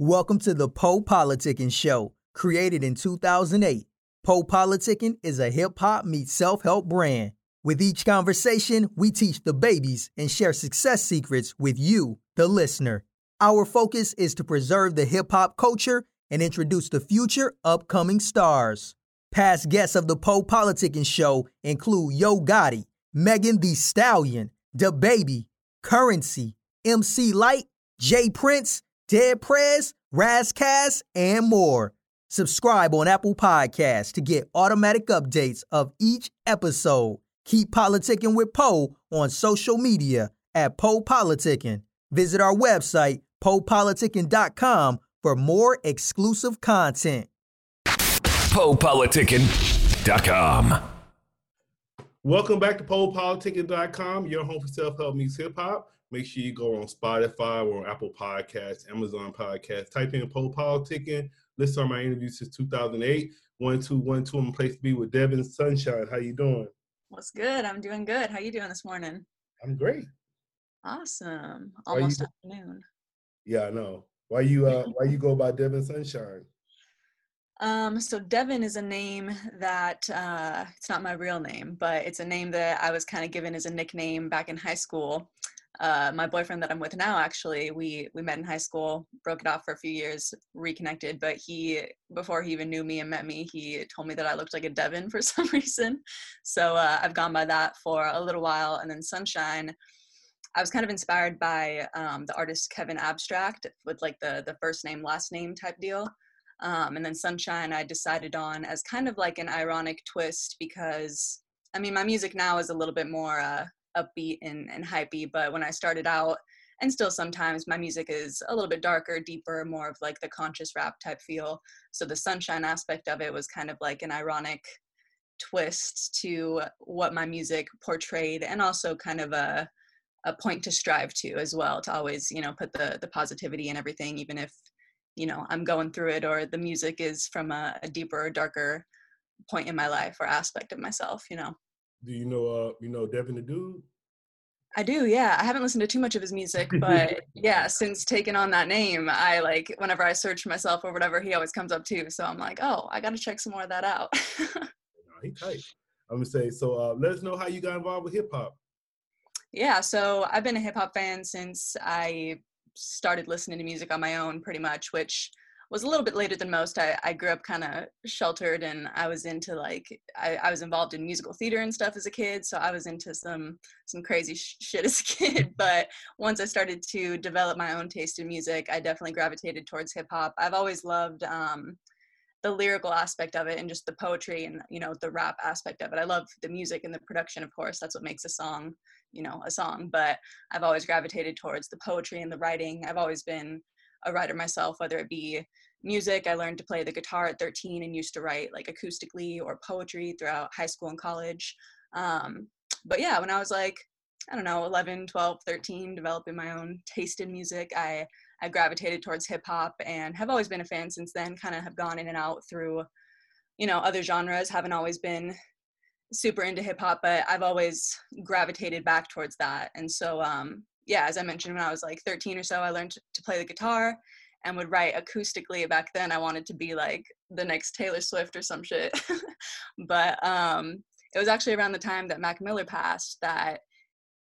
Welcome to the Poe Politicking Show, created in 2008. Poe Politicking is a hip hop meets self help brand. With each conversation, we teach the babies and share success secrets with you, the listener. Our focus is to preserve the hip hop culture and introduce the future upcoming stars. Past guests of the Poe Politicking Show include Yo Gotti, Megan Thee Stallion, DaBaby, Currency, MC Lyte, J Prince, Dead Prez, Razzcast, and more. Subscribe on Apple Podcasts to get automatic updates of each episode. Keep politicking with Poe on social media at Poe Politicking. Visit our website, poepoliticking.com, for more exclusive content. PoePoliticking.com. Welcome back to PolePoliticking.com, your home for self-help meets hip-hop. Make sure you go on Spotify or on Apple Podcasts, Amazon Podcasts. Type in Pole Politicking. Listen to my interviews since 2008. One, two, one, two. I'm place to be with Devin Sunshine. How you doing? What's good? I'm doing good. How you doing this morning? I'm great. Awesome. Why you- Almost afternoon. Yeah, I know. Why you uh why you go by Devin Sunshine? Um, so Devin is a name that uh, it's not my real name, but it's a name that I was kind of given as a nickname back in high school. Uh, my boyfriend that I'm with now, actually, we we met in high school, broke it off for a few years, reconnected. But he, before he even knew me and met me, he told me that I looked like a Devin for some reason. So uh, I've gone by that for a little while, and then Sunshine. I was kind of inspired by um, the artist Kevin Abstract with like the the first name last name type deal. Um, and then Sunshine, I decided on as kind of like an ironic twist because I mean, my music now is a little bit more uh, upbeat and, and hypey, but when I started out, and still sometimes my music is a little bit darker, deeper, more of like the conscious rap type feel. So the Sunshine aspect of it was kind of like an ironic twist to what my music portrayed and also kind of a a point to strive to as well to always you know put the the positivity in everything even if you know i'm going through it or the music is from a, a deeper darker point in my life or aspect of myself you know Do you know uh you know Devin the dude? i do yeah i haven't listened to too much of his music but yeah since taking on that name i like whenever i search myself or whatever he always comes up too so i'm like oh i gotta check some more of that out No, he tight. I'm gonna say so uh let us know how you got involved with hip hop. Yeah, so I've been a hip hop fan since I started listening to music on my own, pretty much, which was a little bit later than most. I, I grew up kind of sheltered and I was into like, I, I was involved in musical theater and stuff as a kid. So I was into some, some crazy sh- shit as a kid. But once I started to develop my own taste in music, I definitely gravitated towards hip hop. I've always loved, um, the lyrical aspect of it and just the poetry and you know the rap aspect of it. I love the music and the production, of course. That's what makes a song, you know, a song. But I've always gravitated towards the poetry and the writing. I've always been a writer myself, whether it be music. I learned to play the guitar at 13 and used to write like acoustically or poetry throughout high school and college. Um, but yeah, when I was like, I don't know, 11, 12, 13, developing my own taste in music, I I gravitated towards hip hop and have always been a fan since then. Kind of have gone in and out through, you know, other genres. Haven't always been super into hip hop, but I've always gravitated back towards that. And so, um, yeah, as I mentioned, when I was like 13 or so, I learned to play the guitar and would write acoustically. Back then, I wanted to be like the next Taylor Swift or some shit. but um, it was actually around the time that Mac Miller passed that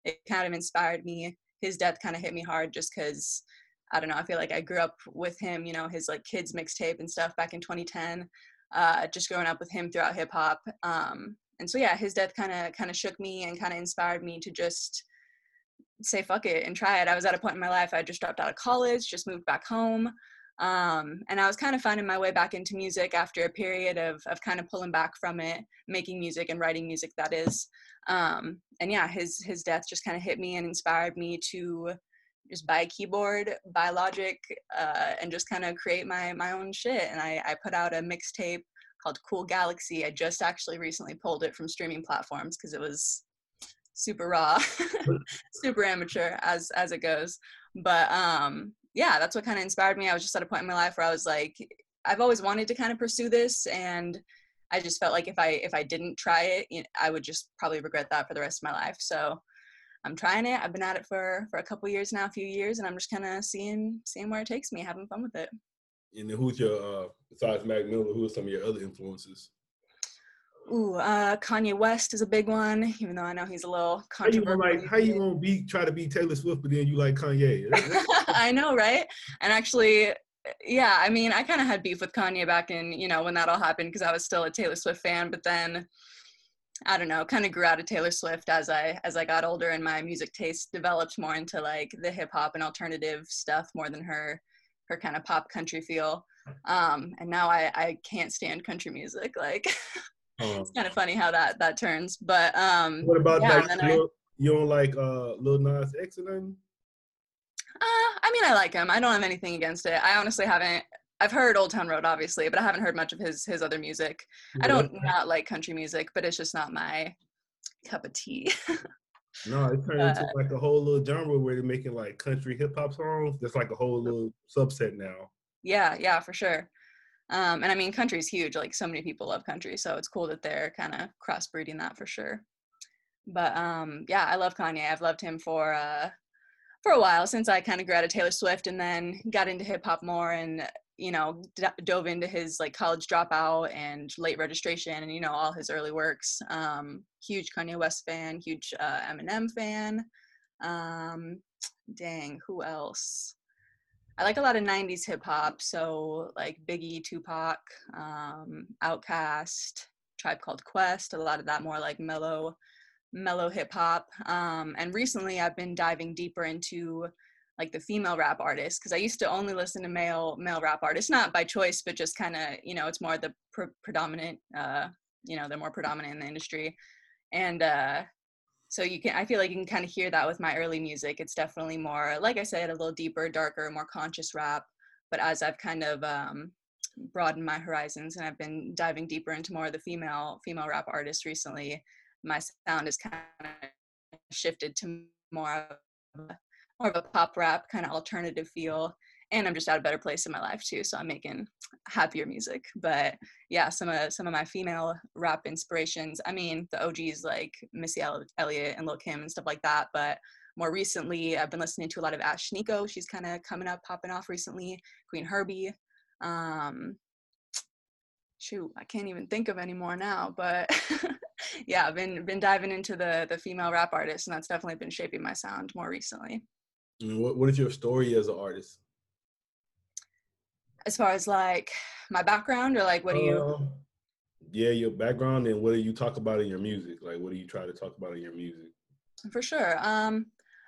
it kind of inspired me. His death kind of hit me hard just because I don't know. I feel like I grew up with him, you know, his like kids mixtape and stuff back in 2010. Uh, just growing up with him throughout hip hop. Um, and so yeah, his death kind of kind of shook me and kind of inspired me to just say fuck it and try it. I was at a point in my life I just dropped out of college, just moved back home. Um, and I was kind of finding my way back into music after a period of of kind of pulling back from it, making music and writing music that is. Um, and yeah, his his death just kind of hit me and inspired me to just buy a keyboard, buy Logic, uh, and just kind of create my my own shit. And I, I put out a mixtape called Cool Galaxy. I just actually recently pulled it from streaming platforms because it was super raw, super amateur as as it goes. But um, yeah, that's what kind of inspired me. I was just at a point in my life where I was like, I've always wanted to kind of pursue this, and I just felt like if I if I didn't try it, you know, I would just probably regret that for the rest of my life. So I'm trying it. I've been at it for for a couple years now, a few years, and I'm just kind of seeing seeing where it takes me, having fun with it. And who's your uh, besides Mac Miller? Who are some of your other influences? Ooh, uh, Kanye West is a big one, even though I know he's a little How you gonna controversial. like? How you gonna be try to be Taylor Swift, but then you like Kanye? I know, right? And actually, yeah, I mean, I kind of had beef with Kanye back in, you know, when that all happened because I was still a Taylor Swift fan, but then I don't know, kind of grew out of Taylor Swift as I as I got older and my music taste developed more into like the hip hop and alternative stuff more than her her kind of pop country feel. Um, and now I I can't stand country music. Like it's kind of funny how that that turns. But um, what about yeah, like you, I- don't, you don't like uh Lil Nas X or nothing? Uh, I mean, I like him. I don't have anything against it. I honestly haven't. I've heard Old Town Road, obviously, but I haven't heard much of his his other music. I don't not like country music, but it's just not my cup of tea. No, it turned into like a whole little genre where they're making like country hip hop songs. That's like a whole little subset now. yeah, yeah, for sure. Um, and I mean, country's huge. Like so many people love country, so it's cool that they're kind of crossbreeding that for sure. But um, yeah, I love Kanye. I've loved him for uh, for a while since I kind of grew out of Taylor Swift and then got into hip hop more and you know d- dove into his like college dropout and late registration and you know all his early works. Um, huge Kanye West fan, huge uh, Eminem fan. Um, dang, who else? I like a lot of 90s hip hop, so like Biggie, Tupac, um, Outkast, Tribe Called Quest, a lot of that more like mellow, mellow hip hop. Um, and recently I've been diving deeper into like the female rap artists because I used to only listen to male male rap artists, not by choice, but just kind of you know it's more the pre- predominant, uh, you know, they're more predominant in the industry, and uh, so you can i feel like you can kind of hear that with my early music it's definitely more like i said a little deeper darker more conscious rap but as i've kind of um, broadened my horizons and i've been diving deeper into more of the female female rap artists recently my sound has kind of shifted to more of a, more of a pop rap kind of alternative feel and i'm just at a better place in my life too so i'm making happier music but yeah, some of some of my female rap inspirations. I mean, the OGs like Missy El- Elliott and Lil Kim and stuff like that. But more recently, I've been listening to a lot of Ashnikko. She's kind of coming up, popping off recently. Qveen Herby. Um, shoot, I can't even think of any more now. But yeah, I've been been diving into the the female rap artists, and that's definitely been shaping my sound more recently. What what is your story as an artist? As far as like my background, or like what do you? Um, yeah, your background and what do you talk about in your music? Like, what do you try to talk about in your music? For sure. Um,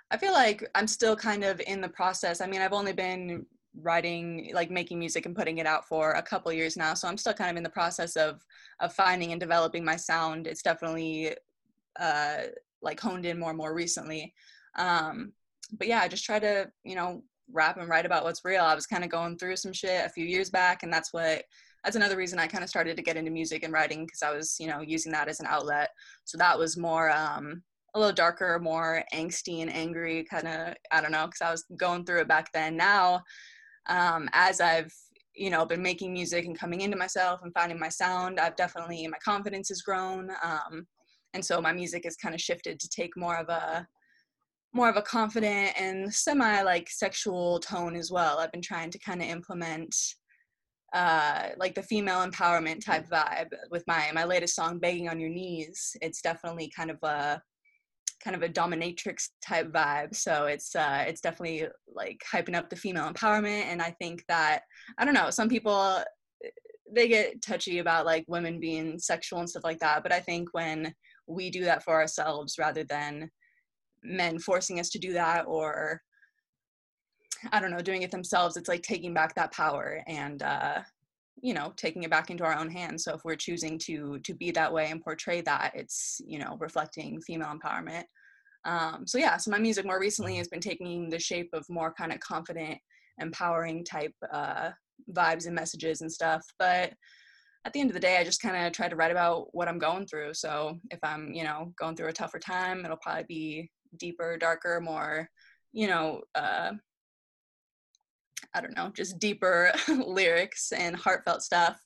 I feel like I'm still kind of in the process. I mean, I've only been writing, like making music and putting it out for a couple years now, so I'm still kind of in the process of of finding and developing my sound. It's definitely uh, like honed in more and more recently. Um, but yeah, I just try to, you know, rap and write about what's real. I was kind of going through some shit a few years back, and that's what that's another reason I kind of started to get into music and writing because I was, you know, using that as an outlet. So that was more um, a little darker, more angsty and angry, kind of. I don't know, because I was going through it back then. Now, um, as I've you know been making music and coming into myself and finding my sound, I've definitely my confidence has grown, um, and so my music has kind of shifted to take more of a more of a confident and semi like sexual tone as well. I've been trying to kind of implement uh like the female empowerment type vibe with my my latest song begging on your knees. It's definitely kind of a kind of a dominatrix type vibe. So it's uh it's definitely like hyping up the female empowerment. And i think that i don't know some people they get touchy about like women being sexual and stuff like that. But i think when we do that for ourselves rather than men forcing us to do that or I don't know, doing it themselves, it's like taking back that power and uh, you know, taking it back into our own hands. So if we're choosing to to be that way and portray that, it's you know reflecting female empowerment. Um, so yeah, so my music more recently has been taking the shape of more kind of confident, empowering type uh, vibes and messages and stuff. But at the end of the day, I just kind of try to write about what I'm going through. So if I'm you know going through a tougher time, it'll probably be deeper, darker, more you know. Uh, I don't know, just deeper lyrics and heartfelt stuff.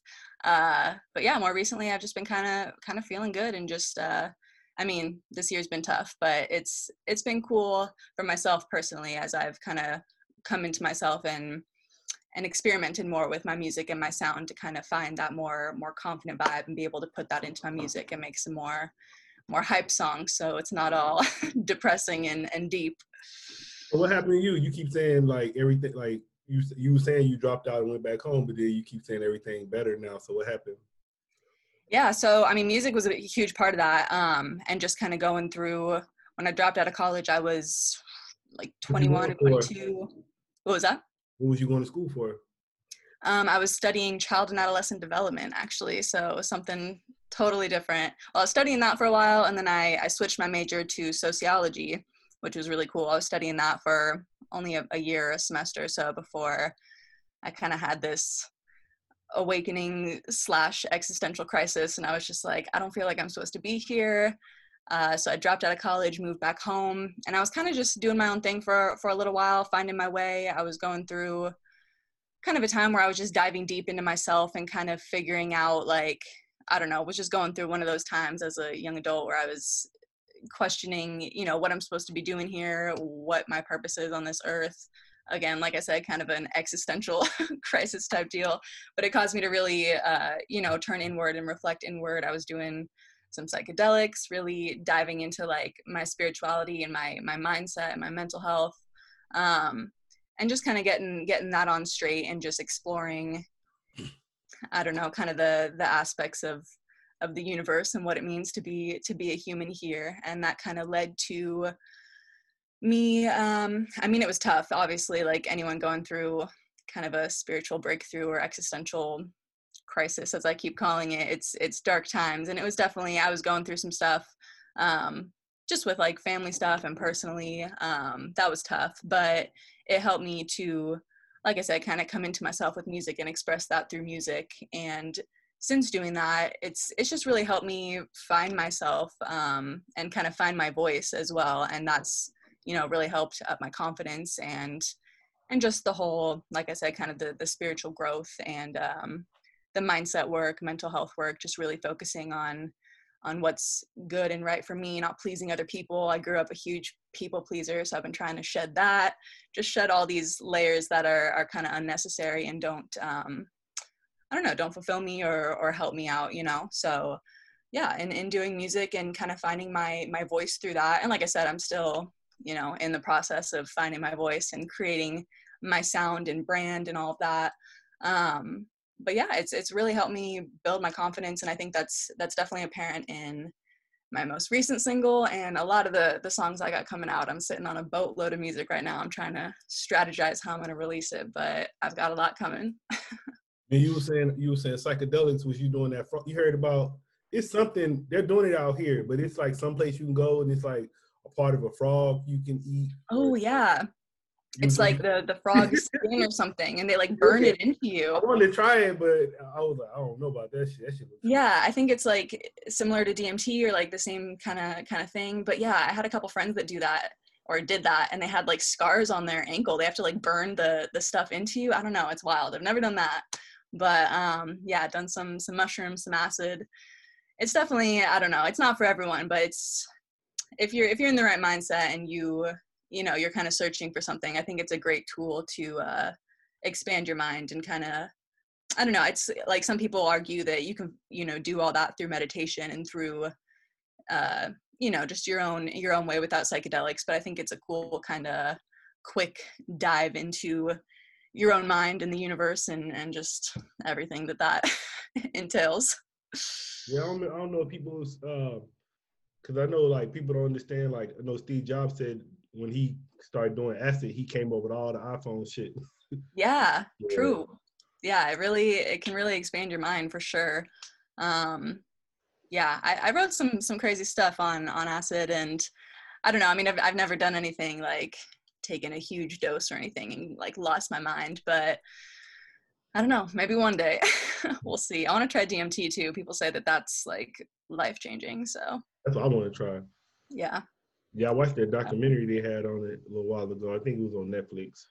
Uh, but yeah, more recently I've just been kind of kind of feeling good and just uh, I mean, this year's been tough, but it's it's been cool for myself personally as I've kind of come into myself and and experimented more with my music and my sound to kind of find that more more confident vibe and be able to put that into my music and make some more more hype songs so it's not all depressing and, and deep. Well, what happened to you? You keep saying like everything like you you were saying you dropped out and went back home but then you keep saying everything better now so what happened? Yeah so i mean music was a huge part of that um and just kind of going through when i dropped out of college i was like 21 22 what was that? What was you going to school for? Um, I was studying child and adolescent development actually, so something totally different. Well, I was studying that for a while, and then I, I switched my major to sociology, which was really cool. I was studying that for only a, a year, a semester or so before I kind of had this awakening slash existential crisis, and I was just like, I don't feel like I'm supposed to be here. Uh, so I dropped out of college, moved back home, and I was kind of just doing my own thing for for a little while, finding my way. I was going through kind of a time where I was just diving deep into myself and kind of figuring out like I don't know, was just going through one of those times as a young adult where I was questioning, you know, what I'm supposed to be doing here, what my purpose is on this earth. Again, like I said, kind of an existential crisis type deal, but it caused me to really, uh, you know, turn inward and reflect inward. I was doing some psychedelics, really diving into like my spirituality and my my mindset and my mental health. Um, and just kind of getting getting that on straight and just exploring i don't know kind of the the aspects of of the universe and what it means to be to be a human here. And that kind of led to me um i mean it was tough obviously like anyone going through kind of a spiritual breakthrough or existential crisis as i keep calling it. It's it's dark times. And it was definitely i was going through some stuff um just with like family stuff and personally um that was tough. But it helped me to like i said kind of come into myself with music and express that through music. And since doing that it's it's just really helped me find myself um, and kind of find my voice as well. And that's you know really helped up my confidence and and just the whole like i said kind of the the spiritual growth and um, the mindset work mental health work just really focusing on on what's good and right for me, not pleasing other people. I grew up a huge people pleaser, so I've been trying to shed that, just shed all these layers that are are kind of unnecessary and don't um, I don't know, don't fulfill me or or help me out, you know. So yeah, and in doing music and kind of finding my my voice through that. And like I said, I'm still, you know, in the process of finding my voice and creating my sound and brand and all of that. Um, but yeah, it's it's really helped me build my confidence, and I think that's that's definitely apparent in my most recent single and a lot of the the songs I got coming out. I'm sitting on a boatload of music right now. I'm trying to strategize how I'm going to release it, but I've got a lot coming. and you were saying you were saying psychedelics was you doing that? You heard about it's something they're doing it out here, but it's like someplace you can go and it's like a part of a frog you can eat. Oh yeah, it's like the the frog skin or something, and they like burn it into you. I wanted to try it, but I was like, I don't know about that shit. That shit yeah, I think it's like similar to DMT or like the same kind of kind of thing. But yeah, I had a couple friends that do that or did that, and they had like scars on their ankle. They have to like burn the the stuff into you. I don't know. It's wild. I've never done that, but um, yeah, done some some mushrooms, some acid. It's definitely I don't know. It's not for everyone, but it's if you're if you're in the right mindset and you you know you're kind of searching for something i think it's a great tool to uh, expand your mind and kind of i don't know it's like some people argue that you can you know do all that through meditation and through uh, you know just your own your own way without psychedelics but i think it's a cool kind of quick dive into your own mind and the universe and and just everything that that entails. Yeah i don't, I don't know people's because uh, i know like people don't understand like i know steve jobs said when he started doing acid, he came up with all the iPhone shit. yeah, yeah, true. Yeah, it really it can really expand your mind for sure. Um, yeah, I, I wrote some some crazy stuff on on acid, and I don't know. I mean, I've I've never done anything like taken a huge dose or anything and like lost my mind, but I don't know. Maybe one day we'll see. I want to try DMT too. People say that that's like life changing. So that's what I want to try. Yeah. Yeah, I watched that documentary they had on it a little while ago. I think it was on Netflix.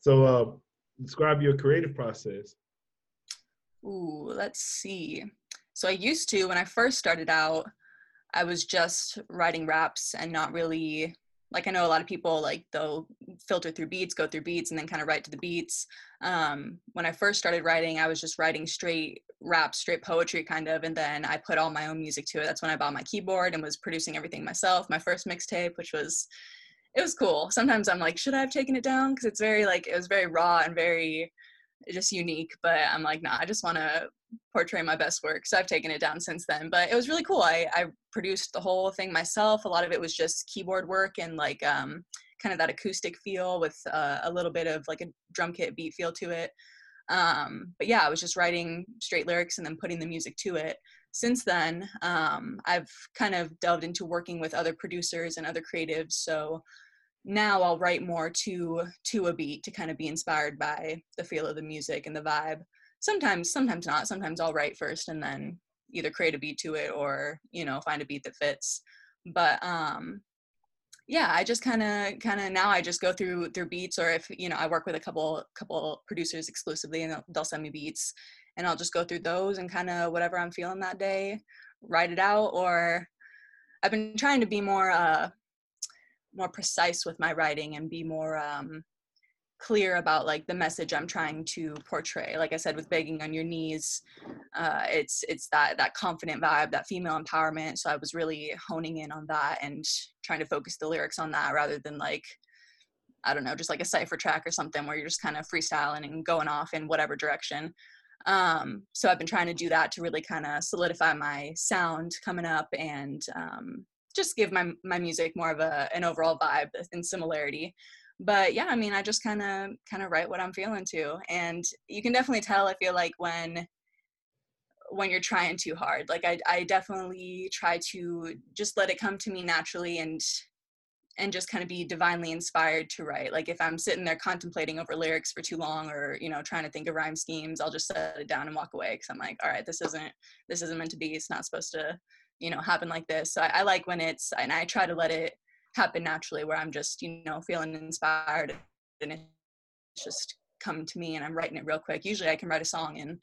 So, uh, describe your creative process. Ooh, let's see. So I used to when I first started out. I was just writing raps and not really like I know a lot of people like they'll filter through beats, go through beats, and then kind of write to the beats. Um, when I first started writing, I was just writing straight rap, straight poetry kind of, and then I put all my own music to it. That's when I bought my keyboard and was producing everything myself. My first mixtape, which was it was cool. Sometimes I'm like, should I have taken it down? Because it's very like it was very raw and very just unique. But I'm like, nah, I just want to portray my best work. So I've taken it down since then. But it was really cool. I I produced the whole thing myself. A lot of it was just keyboard work and like um kind of that acoustic feel with uh, a little bit of like a drum kit beat feel to it. Um, but yeah, I was just writing straight lyrics and then putting the music to it. Since then, um, I've kind of delved into working with other producers and other creatives. So now I'll write more to to a beat to kind of be inspired by the feel of the music and the vibe. Sometimes, sometimes not. Sometimes I'll write first and then either create a beat to it or you know find a beat that fits. But um, yeah, I just kind of kind of now I just go through through beats or if you know I work with a couple couple producers exclusively and they'll, they'll send me beats and I'll just go through those and kind of whatever I'm feeling that day, write it out or I've been trying to be more uh more precise with my writing and be more um, clear about like the message I'm trying to portray. Like I said, with begging on your knees, uh, it's it's that that confident vibe, that female empowerment. So I was really honing in on that and trying to focus the lyrics on that rather than like I don't know, just like a cipher track or something where you're just kind of freestyling and going off in whatever direction. Um, so I've been trying to do that to really kind of solidify my sound coming up and um, just give my my music more of a an overall vibe and similarity. But yeah i mean i just kind of kind of write what i'm feeling to and you can definitely tell i feel like when when you're trying too hard. Like i i definitely try to just let it come to me naturally and and just kind of be divinely inspired to write. Like if i'm sitting there contemplating over lyrics for too long or you know trying to think of rhyme schemes i'll just set it down and walk away because i'm like all right this isn't this isn't meant to be. It's not supposed to you know happen like this so I, I like when it's and i try to let it happen naturally where i'm just you know feeling inspired and it's just come to me and i'm writing it real quick usually i can write a song in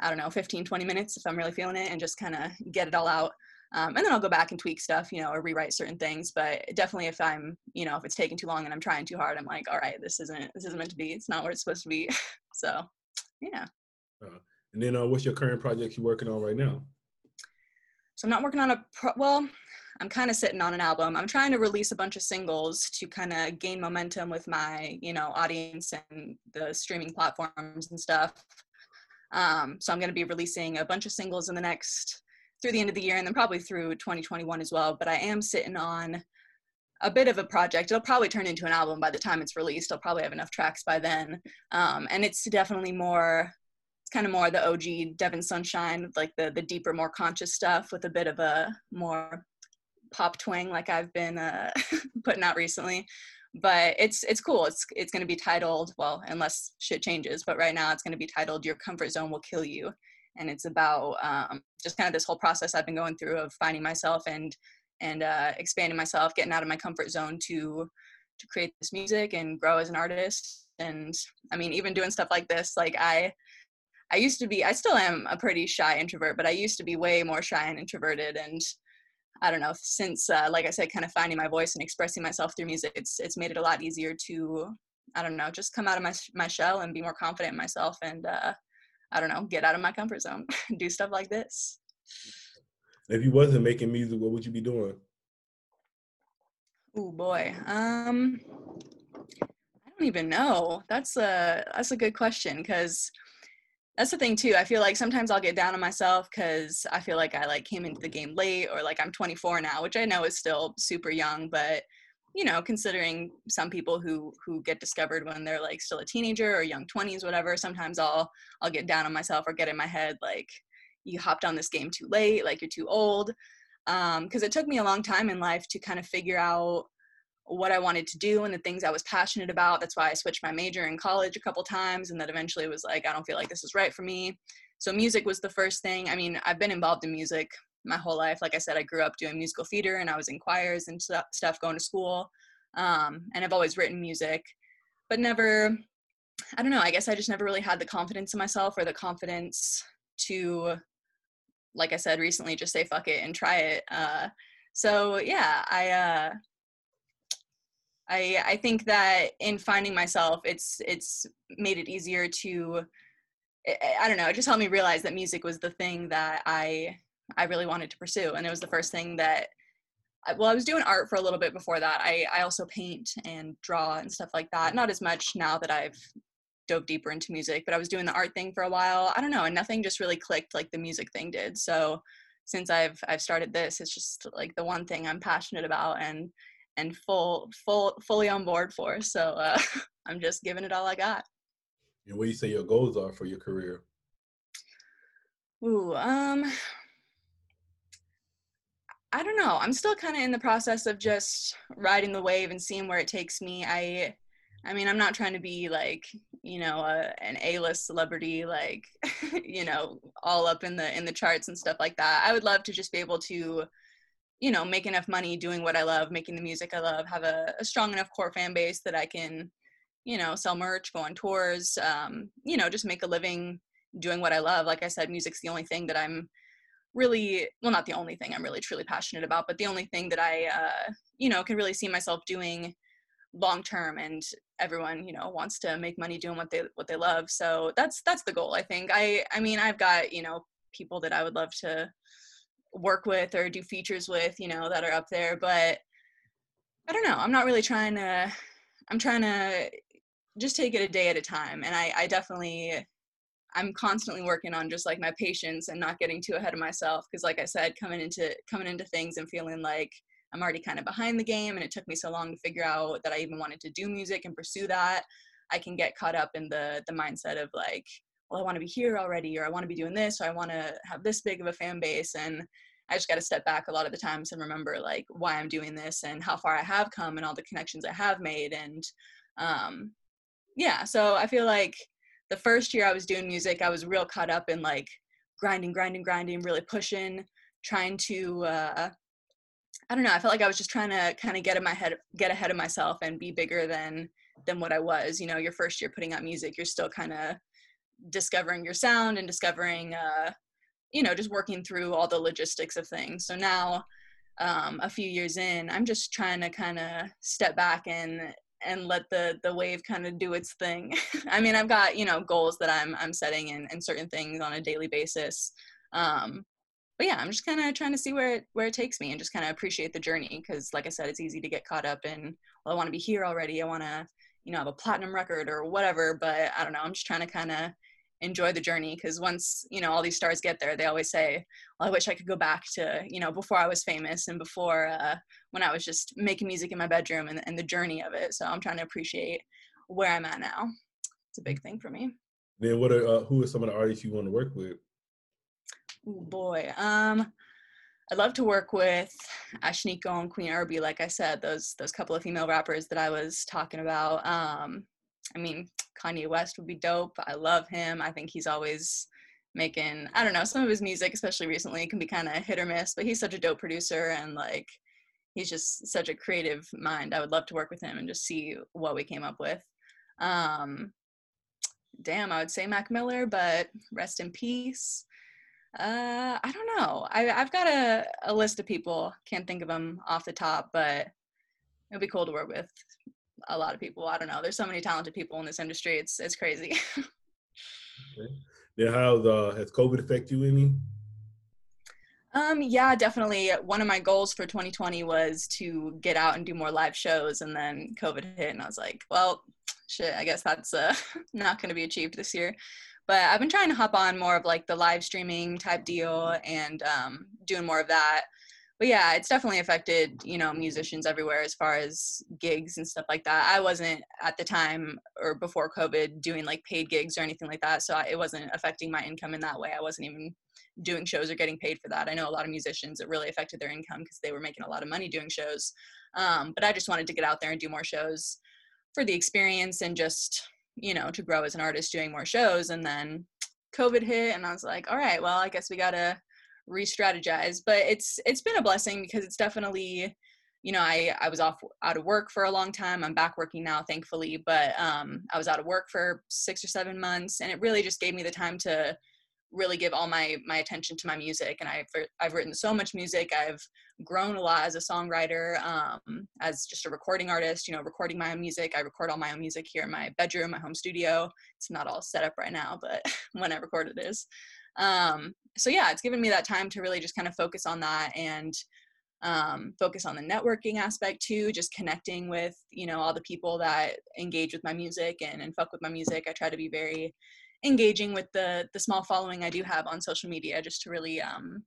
i don't know 15 20 minutes if i'm really feeling it and just kind of get it all out um, and then I'll go back and tweak stuff, you know, or rewrite certain things. But definitely, if I'm, you know, if it's taking too long and I'm trying too hard, I'm like, all right, this isn't this isn't meant to be. It's not where it's supposed to be. so, yeah. Uh, and then, uh, what's your current project you're working on right now? So I'm not working on a pro- well. I'm kind of sitting on an album. I'm trying to release a bunch of singles to kind of gain momentum with my, you know, audience and the streaming platforms and stuff. Um, so I'm going to be releasing a bunch of singles in the next through the end of the year and then probably through 2021 as well. But I am sitting on a bit of a project. It'll probably turn into an album by the time it's released. I'll probably have enough tracks by then. Um, and it's definitely more kind of more the OG Devin Sunshine, like the the deeper, more conscious stuff with a bit of a more pop twang, like I've been uh, putting out recently. But it's it's cool. It's it's going to be titled well, unless shit changes. But right now, it's going to be titled "Your Comfort Zone Will Kill You," and it's about um, just kind of this whole process I've been going through of finding myself and and uh, expanding myself, getting out of my comfort zone to to create this music and grow as an artist. And I mean, even doing stuff like this, like I I used to be, I still am a pretty shy introvert, but I used to be way more shy and introverted. And I don't know, since, uh, like I said, kind of finding my voice and expressing myself through music, it's, it's made it a lot easier to, I don't know, just come out of my, my shell and be more confident in myself and, uh, I don't know, get out of my comfort zone, do stuff like this. If you wasn't making music, what would you be doing? Oh boy. Um, I don't even know. That's a, that's a good question because that's the thing too i feel like sometimes i'll get down on myself because i feel like i like came into the game late or like i'm 24 now which i know is still super young but you know considering some people who who get discovered when they're like still a teenager or young 20s whatever sometimes i'll i'll get down on myself or get in my head like you hopped on this game too late like you're too old. Um because it took me a long time in life to kind of figure out what I wanted to do and the things I was passionate about. That's why I switched my major in college a couple times and that eventually was like, I don't feel like this is right for me. So music was the first thing. I mean, I've been involved in music my whole life. Like I said, I grew up doing musical theater and I was in choirs and stuff going to school. Um, and I've always written music, but never, I don't know, I guess I just never really had the confidence in myself or the confidence to like I said recently, just say fuck it and try it. Uh, so yeah, I uh, I I think that in finding myself, it's it's made it easier to I don't know, it just helped me realize that music was the thing that I I really wanted to pursue, and it was the first thing that. Well, I was doing art for a little bit before that. I I also paint and draw and stuff like that. Not as much now that I've dove deeper into music, but I was doing the art thing for a while. I don't know, and nothing just really clicked like the music thing did. So since I've I've started this, it's just like the one thing I'm passionate about and and full full fully on board for. So uh, I'm just giving it all I got. And what do you say your goals are for your career? Ooh, um, I don't know. I'm still kind of in the process of just riding the wave and seeing where it takes me. I, I mean, I'm not trying to be like, you know, a, an A-list celebrity, like, you know, all up in the in the charts and stuff like that. I would love to just be able to, you know, make enough money doing what I love, making the music I love, have a, a strong enough core fan base that I can you know, sell merch, go on tours, um, you know, just make a living doing what I love. Like I said, music's the only thing that I'm really, well, not the only thing I'm really truly passionate about, but the only thing that I, uh, you know, can really see myself doing long term and everyone you know wants to make money doing what they what they love so that's that's the goal i think i i mean i've got you know people that i would love to work with or do features with you know that are up there but i don't know i'm not really trying to i'm trying to just take it a day at a time. And I, I definitely, I'm constantly working on just like my patience and not getting too ahead of myself. Cause like I said, coming into, coming into things and feeling like I'm already kind of behind the game and it took me so long to figure out that I even wanted to do music and pursue that. I can get caught up in the, the mindset of like, well, I want to be here already, or I want to be doing this, or I want to have this big of a fan base. And I just got to step back a lot of the times and remember like why I'm doing this and how far I have come and all the connections I have made. And um, yeah, so I feel like the first year I was doing music, I was real caught up in like grinding, grinding, grinding, really pushing, trying to uh I don't know, I felt like I was just trying to kind of get in my head get ahead of myself and be bigger than than what I was. You know, your first year putting out music, you're still kind of discovering your sound and discovering uh you know, just working through all the logistics of things. So now um, a few years in, I'm just trying to kind of step back and and let the the wave kind of do its thing. I mean, I've got you know goals that I'm I'm setting and, and certain things on a daily basis. Um, but yeah, I'm just kind of trying to see where it, where it takes me and just kind of appreciate the journey because, like I said, it's easy to get caught up in. Well, I want to be here already. I want to you know have a platinum record or whatever. But I don't know. I'm just trying to kind of enjoy the journey because once you know all these stars get there they always say well i wish i could go back to you know before i was famous and before uh, when i was just making music in my bedroom and, and the journey of it. So i'm trying to appreciate where i'm at now. It's a big thing for me. Then what are uh, who are some of the artists you want to work with? Oh boy um I'd love to work with Ashnikko and Qveen Herby, like I said, those those couple of female rappers that I was talking about. Um, I mean, Kanye West would be dope. I love him. I think he's always making, I don't know, some of his music, especially recently, can be kind of hit or miss, but he's such a dope producer and like he's just such a creative mind. I would love to work with him and just see what we came up with. Um, damn, I would say Mac Miller, but rest in peace. Uh, I don't know. I, have got a, a list of people. Can't think of them off the top, but it'd be cool to work with a lot of people. I don't know. There's so many talented people in this industry. It's it's crazy. okay. Then how uh, has COVID affect you any? Um, yeah, definitely. One of my goals for 2020 was to get out and do more live shows, and then COVID hit, and I was like, well, shit, I guess that's uh, not going to be achieved this year. But I've been trying to hop on more of like the live streaming type deal and um, doing more of that but yeah, it's definitely affected, you know, musicians everywhere as far as gigs and stuff like that. I wasn't at the time or before COVID doing like paid gigs or anything like that. So it wasn't affecting my income in that way. I wasn't even doing shows or getting paid for that. I know a lot of musicians, it really affected their income because they were making a lot of money doing shows. Um, but I just wanted to get out there and do more shows for the experience and just, you know, to grow as an artist doing more shows. And then COVID hit and I was like, all right, well, I guess we got to re-strategize but it's it's been a blessing because it's definitely you know i i was off out of work for a long time. I'm back working now thankfully but um i was out of work for six or seven months and it really just gave me the time to really give all my my attention to my music. And i've i've written so much music. I've grown a lot as a songwriter um, as just a recording artist you know recording my own music. I record all my own music here in my bedroom my home studio. It's not all set up right now but when i record it is um, so yeah it's given me that time to really just kind of focus on that and um, focus on the networking aspect too just connecting with you know all the people that engage with my music and, and fuck with my music. I try to be very engaging with the the small following i do have on social media just to really um,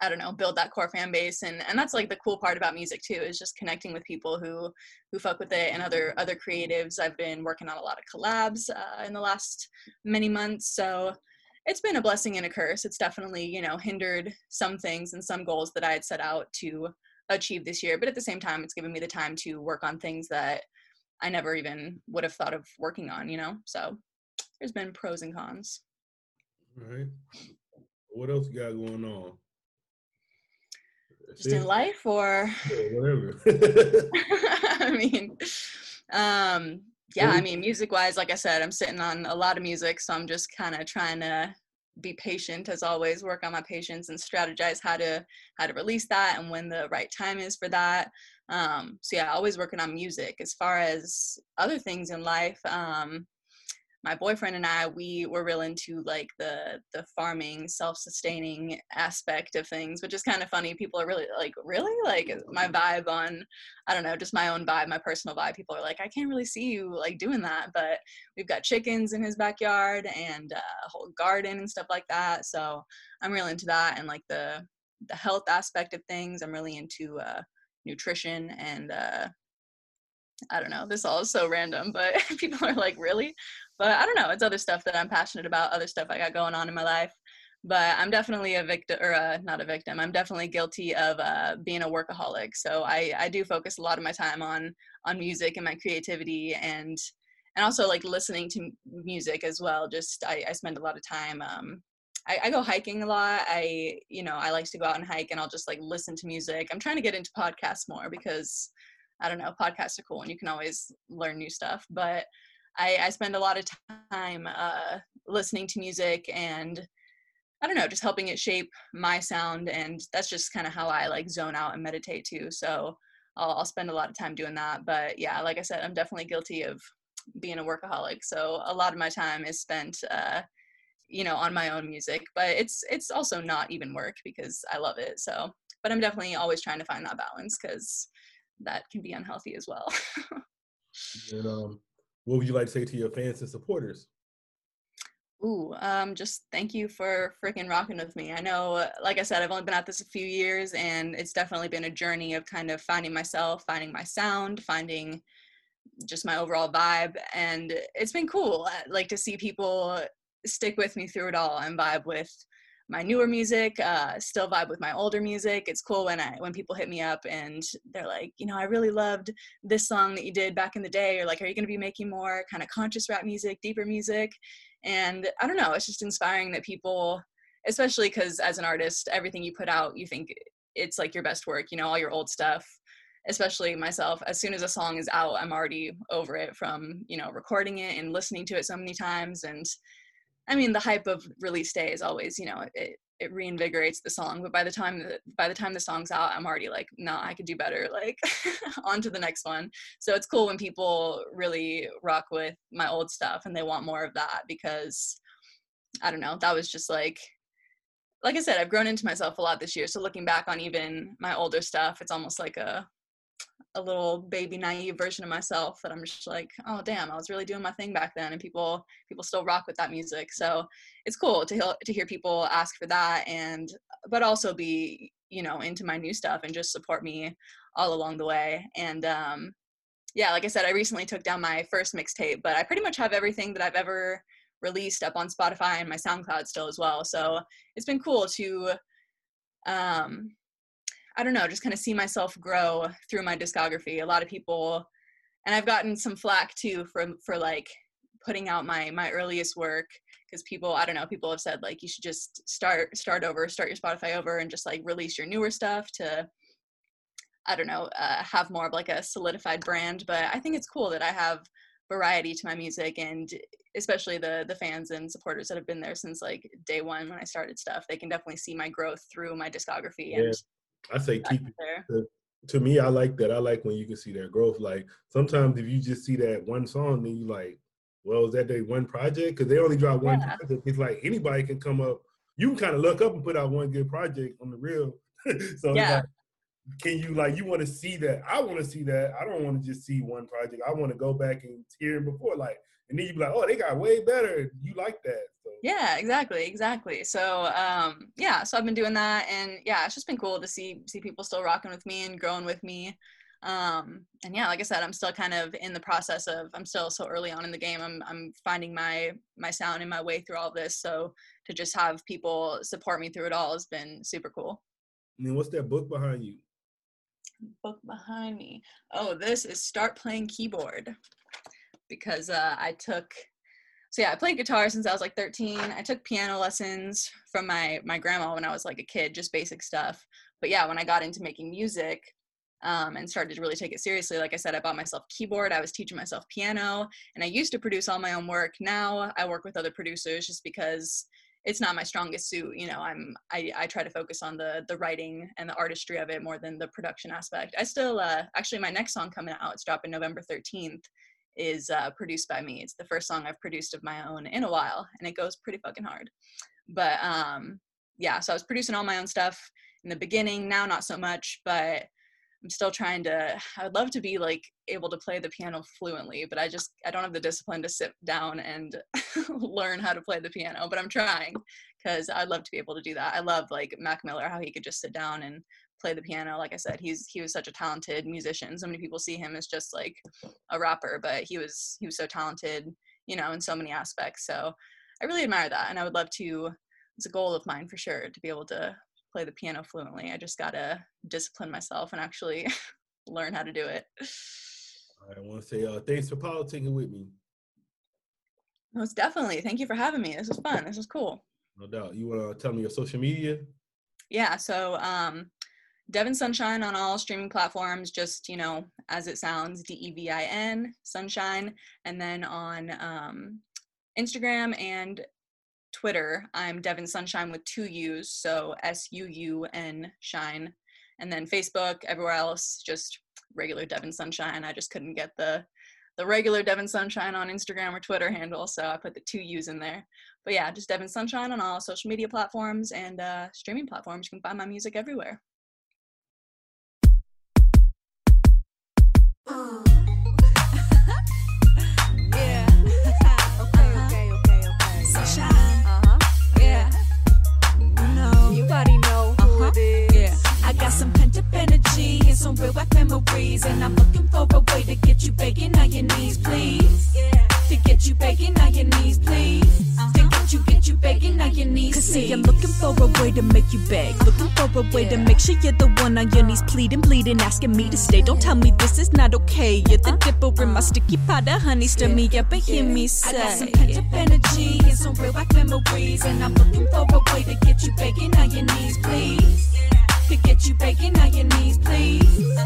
I don't know, build that core fan base, and and that's like the cool part about music too is just connecting with people who who fuck with it and other other creatives. I've been working on a lot of collabs uh, in the last many months, so it's been a blessing and a curse. It's definitely, you know, hindered some things and some goals that I had set out to achieve this year. But at the same time, it's given me the time to work on things that I never even would have thought of working on, you know? So there's been pros and cons. All right. What else you got going on? Just in life or yeah, whatever. I mean, um, yeah, I mean, music wise, like I said, I'm sitting on a lot of music, so I'm just kind of trying to be patient as always work on my patience and strategize how to how to release that and when the right time is for that. Um so yeah always working on music. As far as other things in life um my boyfriend and I we were real into like the the farming self-sustaining aspect of things which is kind of funny people are really like really like my vibe on I don't know just my own vibe my personal vibe people are like I can't really see you like doing that but we've got chickens in his backyard and uh, a whole garden and stuff like that so I'm real into that and like the the health aspect of things I'm really into uh nutrition and uh I don't know. This all is so random, but people are like, really? But I don't know. It's other stuff that I'm passionate about, other stuff I got going on in my life. But I'm definitely a victim, or uh, not a victim. I'm definitely guilty of uh, being a workaholic. So I, I do focus a lot of my time on on music and my creativity, and and also like listening to music as well. Just I, I spend a lot of time. Um, I, I go hiking a lot. I you know I like to go out and hike, and I'll just like listen to music. I'm trying to get into podcasts more because I don't know, podcasts are cool and you can always learn new stuff. But I, I spend a lot of time uh, listening to music and I don't know, just helping it shape my sound. And that's just kind of how I like zone out and meditate too. So I'll, I'll spend a lot of time doing that. But yeah, like I said, I'm definitely guilty of being a workaholic. So a lot of my time is spent, uh, you know, on my own music. But it's it's also not even work because I love it. So, but I'm definitely always trying to find that balance because that can be unhealthy as well. and um, what would you like to say to your fans and supporters? Ooh, um, just thank you for freaking rocking with me. I know, like I said, I've only been at this a few years, and it's definitely been a journey of kind of finding myself, finding my sound, finding just my overall vibe, and it's been cool. Uh, like to see people stick with me through it all and vibe with my newer music uh, still vibe with my older music. It's cool when i when people hit me up and they're like you know i really loved this song that you did back in the day. Or like are you going to be making more kind of conscious rap music deeper music? And i don't know it's just inspiring that people especially because as an artist everything you put out you think it's like your best work you know all your old stuff. Especially myself as soon as a song is out i'm already over it from you know recording it and listening to it so many times and I mean, the hype of release day is always, you know, it, it reinvigorates the song. But by the time the, by the time the song's out, I'm already like, no, I could do better. Like, on to the next one. So it's cool when people really rock with my old stuff and they want more of that because I don't know, that was just like, like I said, I've grown into myself a lot this year. So looking back on even my older stuff, it's almost like a a little baby naive version of myself that I'm just like, oh damn, I was really doing my thing back then, and people people still rock with that music. So it's cool to hear, to hear people ask for that, and but also be you know into my new stuff and just support me all along the way. And um, yeah, like I said, I recently took down my first mixtape, but I pretty much have everything that I've ever released up on Spotify and my SoundCloud still as well. So it's been cool to um, I don't know, just kind of see myself grow through my discography. A lot of people, and I've gotten some flack too for for like putting out my my earliest work because people I don't know people have said like you should just start start over, start your Spotify over, and just like release your newer stuff to I don't know uh, have more of like a solidified brand. But I think it's cool that I have variety to my music and especially the the fans and supporters that have been there since like day one when I started stuff. They can definitely see my growth through my discography. Yeah. And I say keep it to, to me, I like that. I like when you can see their growth. Like sometimes if you just see that one song, then you like, well, is that they one project? Because they only drop one Yeah. project. It's like anybody can come up. You can kind of look up and put out one good project on the real. so Yeah. like, can you like you want to see that? I want to see that. I don't want to just see one project. I want to go back and hear it before, like, and then you be like, oh, they got way better. You like that? So Yeah, exactly, exactly. So um yeah, so I've been doing that and yeah, it's just been cool to see see people still rocking with me and growing with me. Um and yeah, like I said, I'm still kind of in the process of I'm still so early on in the game. I'm I'm finding my my sound and my way through all this. So to just have people support me through it all has been super cool. and then what's that book behind you? Book behind me. Oh, this is Start Playing Keyboard because uh, I took. So yeah, I played guitar since I was like 13. I took piano lessons from my my grandma when I was like a kid, just basic stuff. But yeah, when I got into making music um, and started to really take it seriously, like I said, I bought myself keyboard. I was teaching myself piano, and I used to produce all my own work. Now I work with other producers just because it's not my strongest suit you know i'm I, I try to focus on the the writing and the artistry of it more than the production aspect. I still uh actually my next song coming out it's dropping november 13th is uh produced by me. It's the first song i've produced of my own in a while and it goes pretty fucking hard. But um yeah so i was producing all my own stuff in the beginning now not so much but i'm still trying to i would love to be like able to play the piano fluently but i just i don't have the discipline to sit down and learn how to play the piano but i'm trying because i'd love to be able to do that. I love like mac miller how he could just sit down and play the piano. Like i said he's he was such a talented musician. So many people see him as just like a rapper but he was he was so talented you know in so many aspects. So i really admire that and i would love to it's a goal of mine for sure to be able to play the piano fluently i just gotta discipline myself and actually learn how to do it I want to say uh, thanks for politicking with me. most definitely thank you for having me this was fun this was cool No doubt. You want to tell me your social media? yeah so um devin sunshine on all streaming platforms just you know as it sounds d-e-v-i-n sunshine and then on um instagram and twitter i'm devin sunshine with two u's so s-u-u-n shine and then facebook everywhere else just regular devin sunshine i just couldn't get the the regular devin sunshine on instagram or twitter handle so i put the two u's in there but yeah, just Devin Sunshine on all social media platforms and uh, streaming platforms. You can find my music everywhere. And some real whack memories. And I'm looking for a way to get you begging on your knees, please. Yeah. To get you begging on your knees, please. Uh-huh. To get you, get you begging on your knees, Cause please. see, I'm looking for a way to make you beg. Looking for a way to make sure you're the one on your knees, pleading, bleeding, asking me to stay. Don't tell me this is not okay. You're the uh-huh. dipper in my sticky pot of honey. Stir me up and hear me say. I got some pent up energy and some real whack memories. And I'm looking for a way to get you begging on your knees, please. To get you begging on your knees, please.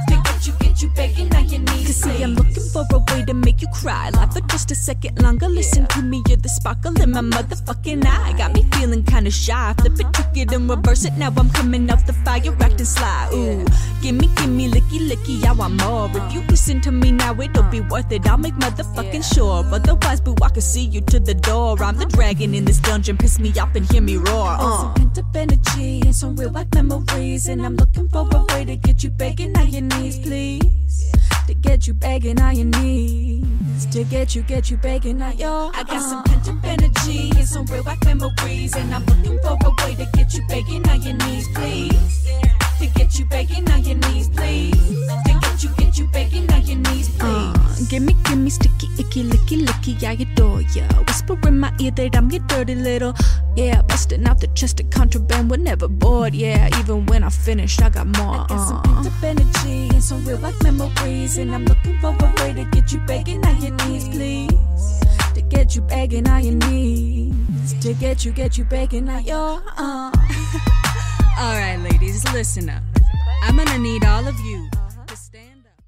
To get you, get you begging on your knees, Cause see, I'm looking for a way to make you cry. Laugh for just a second longer. Listen to me, you're the sparkle in my motherfucking eye. Got me feeling kinda shy. Flip it, took it, and reverse it. Now I'm coming off the fire, acting sly. Ooh, gimme, gimme, licky, licky, I want more. If you listen to me now, it'll be worth it. I'll make motherfucking sure. Otherwise, boo, I can see you to the door. I'm the dragon in this dungeon. Piss me off and hear me roar. Uh. some pent up energy and some real whack memories. And I'm looking for a way to get you begging on your knees, please. To get you begging on your knees. To get you, get you begging on your. I got some pent up energy and some real whack memories. And I'm looking for a way to get you begging on your knees, please. To get you begging on your knees, please. To get you, get you begging on your knees, Uh, gimme, gimme, sticky, icky, licky, licky, I adore ya. Whisper in my ear that I'm your dirty little. Yeah, busting out the chest of contraband, we're never bored. Yeah, even when I finish, I got more. I got some Uh. pent up energy and some real life memories. And I'm looking for a way to get you begging on your knees, please. To get you begging on your knees. To get you, get you begging on your. Uh. Alright, ladies, listen up. I'm gonna need all of you to stand up.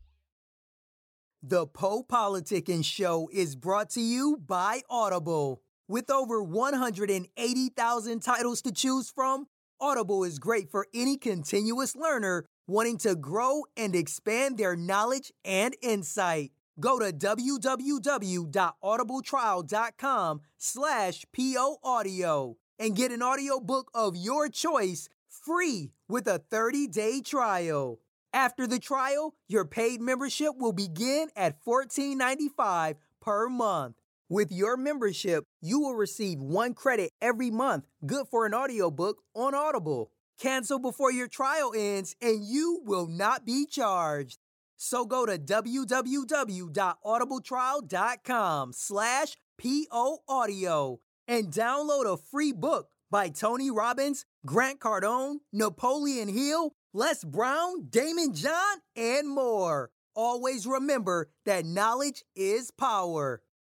The Poe Politicking Show is brought to you by Audible. With over 180,000 titles to choose from, Audible is great for any continuous learner wanting to grow and expand their knowledge and insight. Go to www.audibletrial.com slash poaudio and get an audiobook of your choice free with a 30-day trial. After the trial, your paid membership will begin at $14.95 per month. With your membership, you will receive one credit every month, good for an audiobook on Audible. Cancel before your trial ends and you will not be charged. So go to www.audibletrial.com slash poaudio and download a free book by Tony Robbins, Grant Cardone, Napoleon Hill, Les Brown, Daymond John, and more. Always remember that knowledge is power.